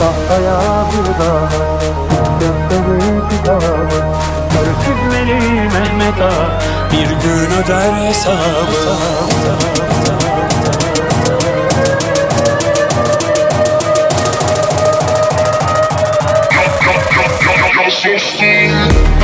Tahtaya bir daha Gökleri bir daha Ürkütmeli Mehmet Ağa Bir gün öder hesabı Dostum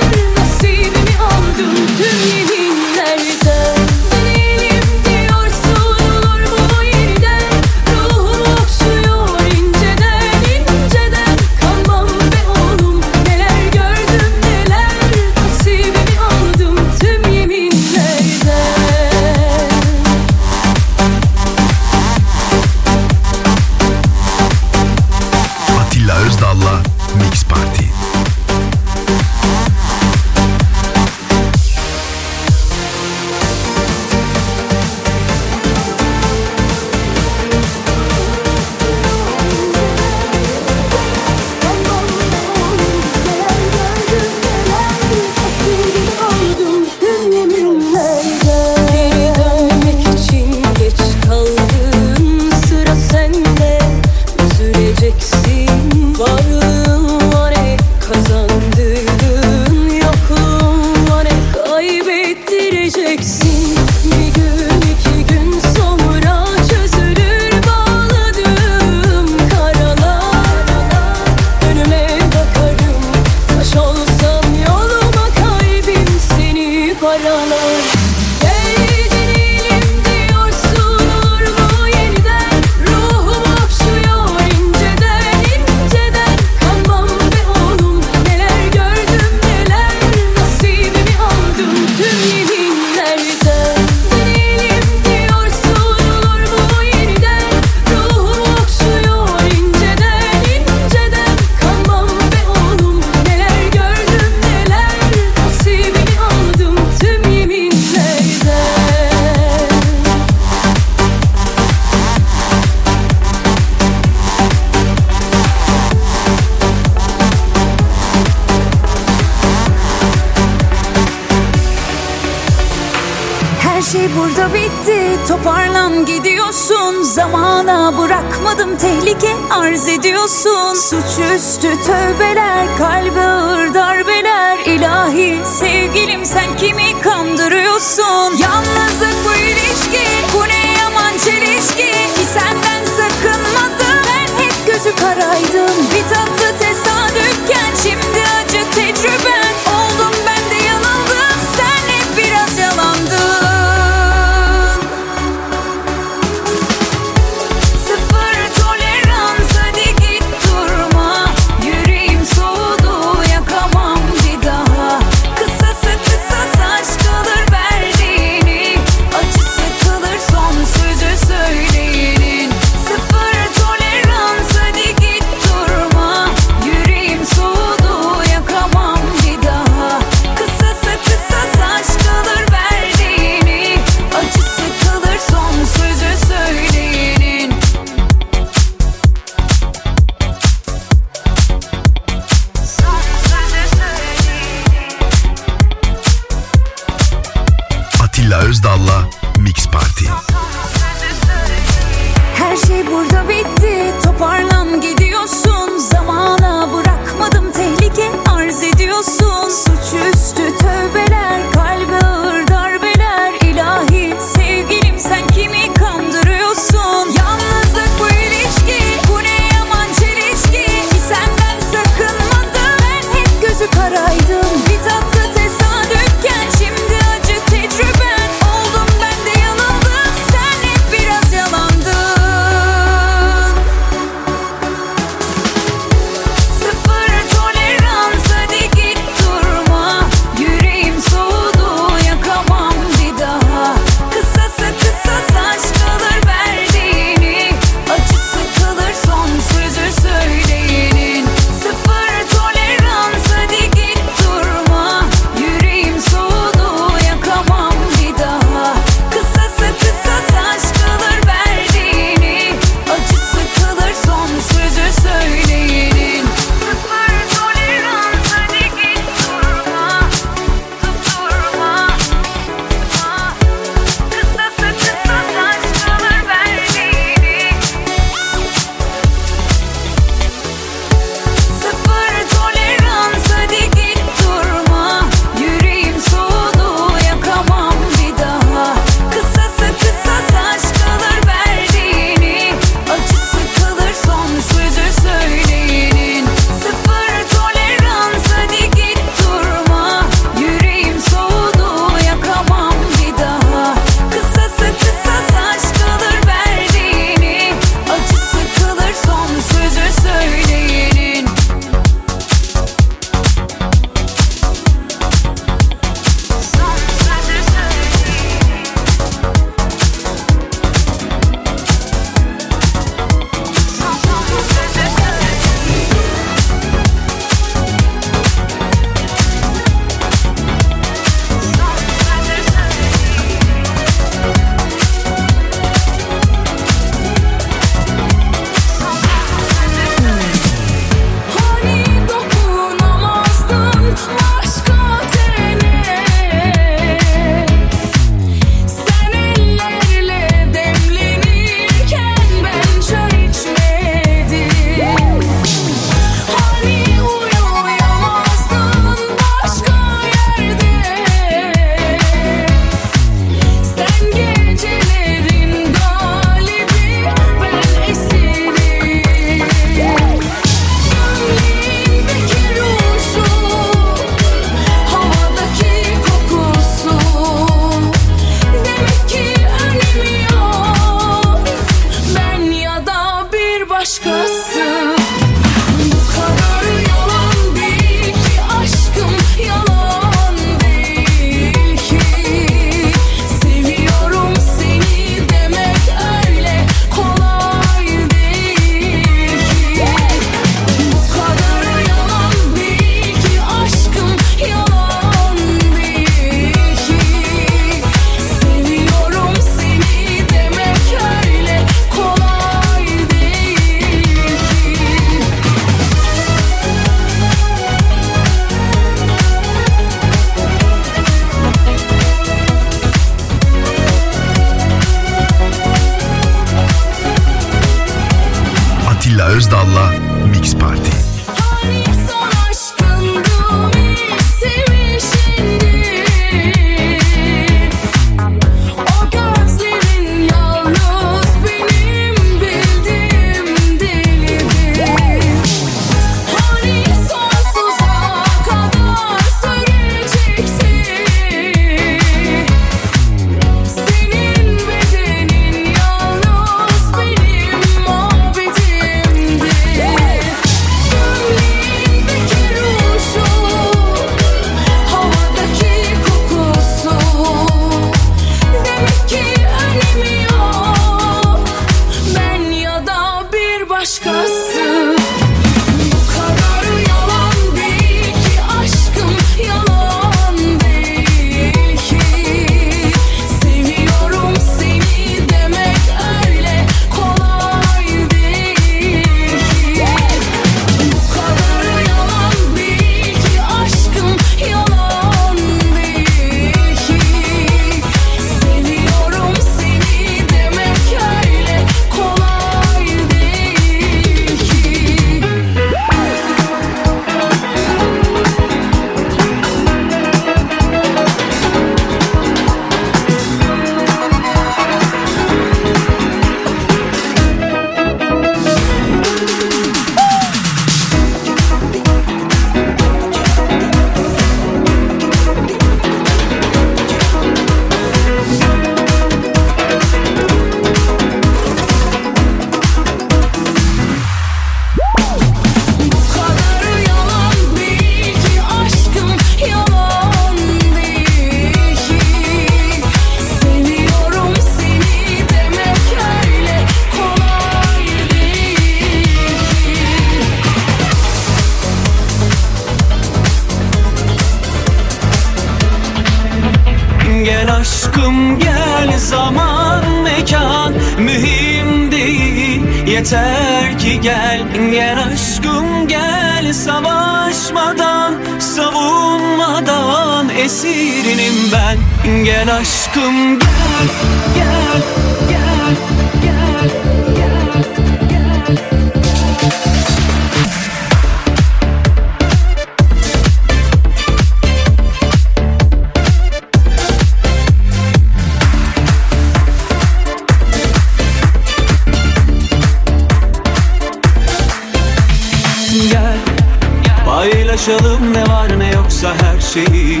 paylaşalım ne var ne yoksa her şeyi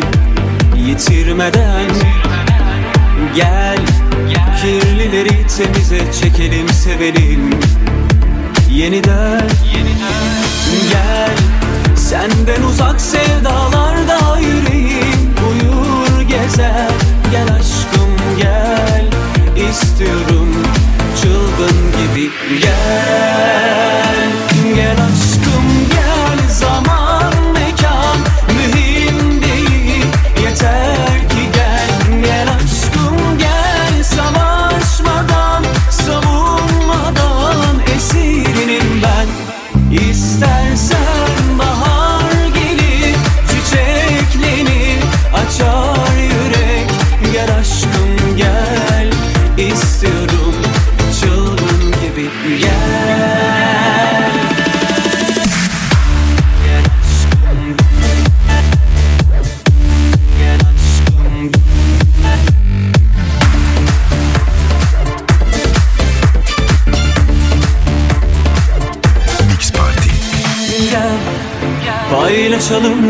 Yitirmeden. Gel Kirlileri temize çekelim sevelim. Yeniden Gel Senden uzak sevdalarda yüreğim. Uyur gezer Gel aşkım gel. İstiyorum çılgın gibi Gel. Gel aşkım.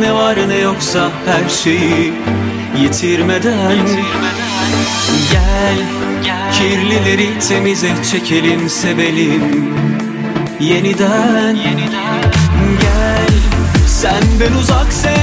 ne var ne yoksa her şeyi yitirmeden, yitirmeden. Gel, gel kirlileri temize çekelim sevelim yeniden, yeniden. Gel senden uzak sev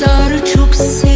kadar çok sev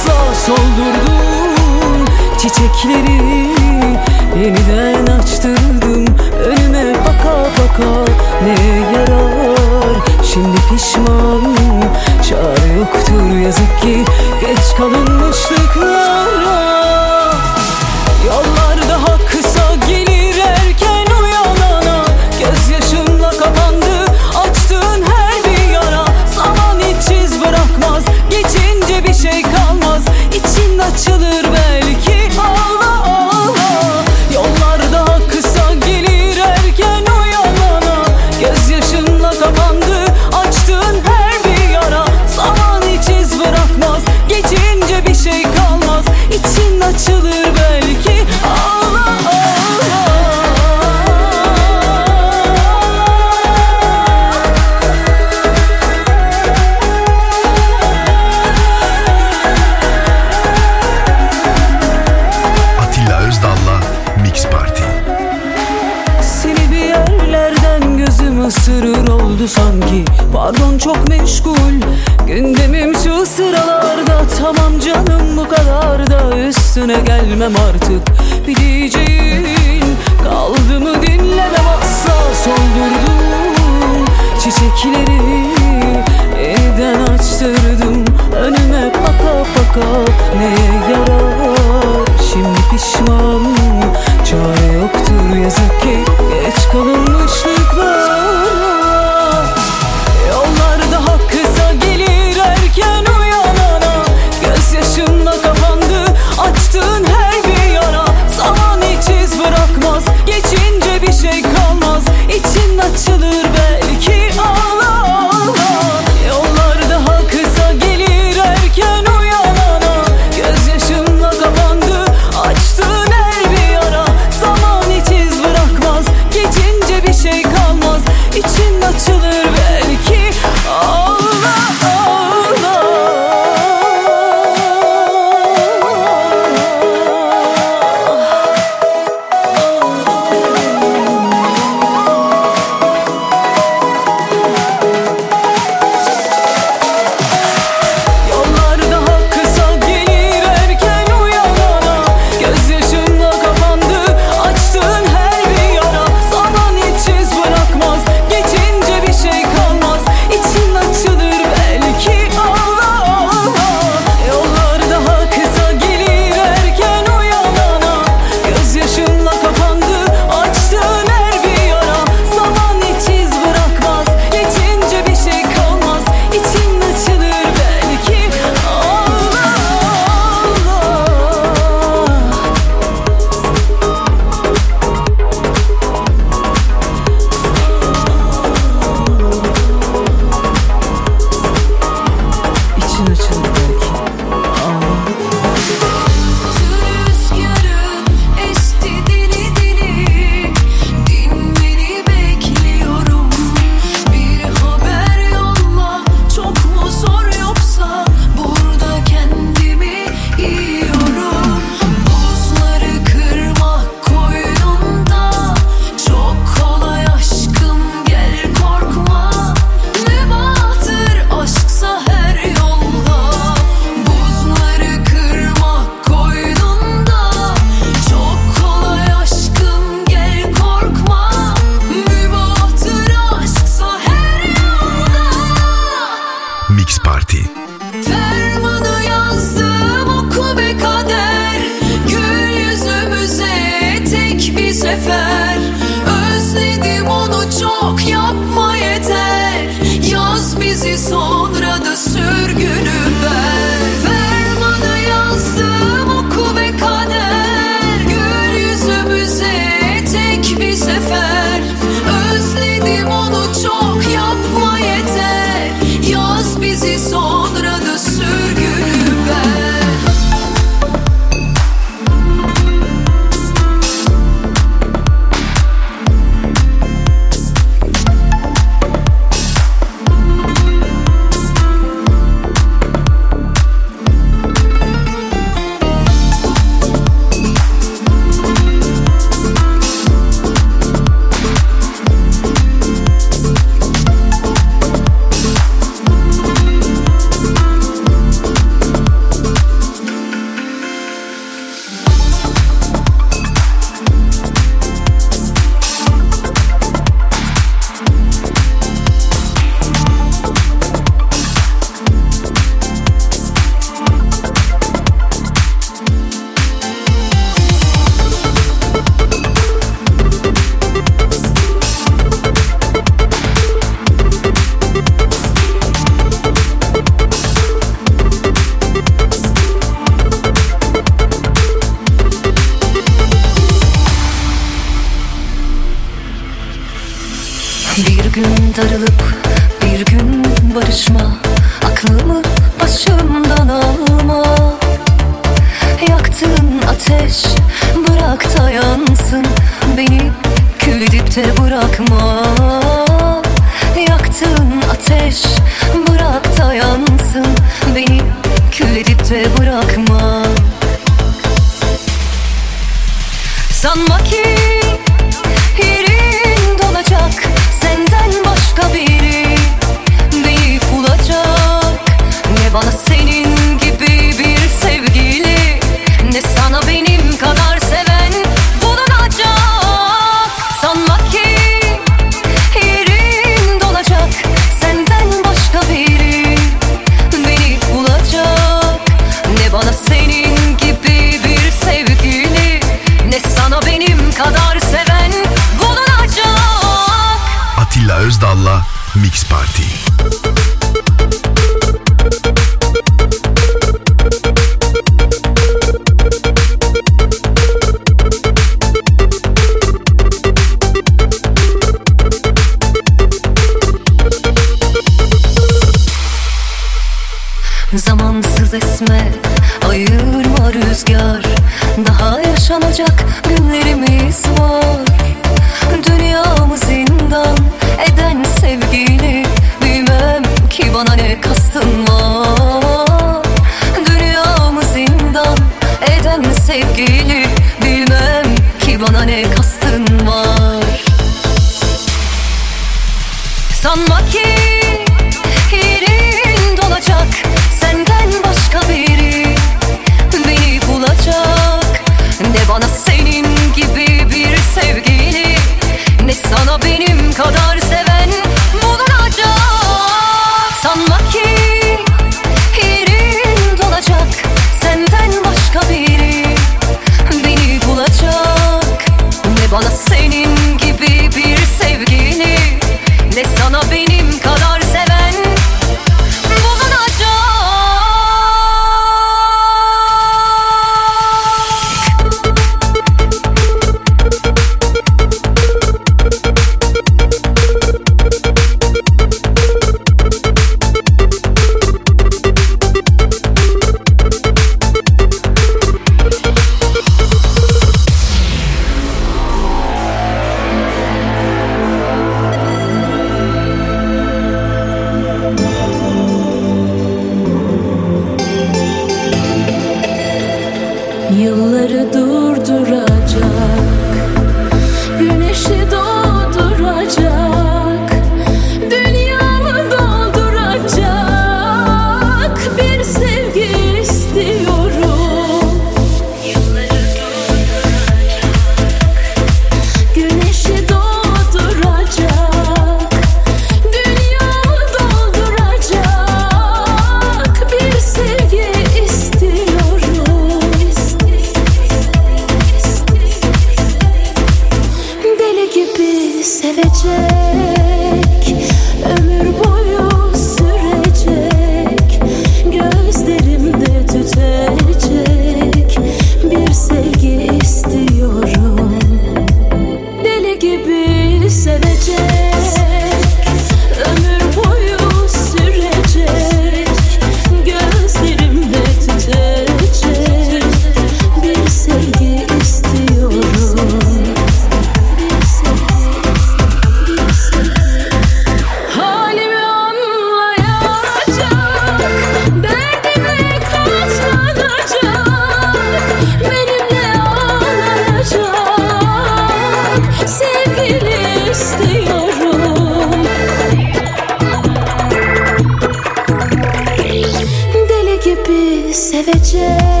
Eve c'è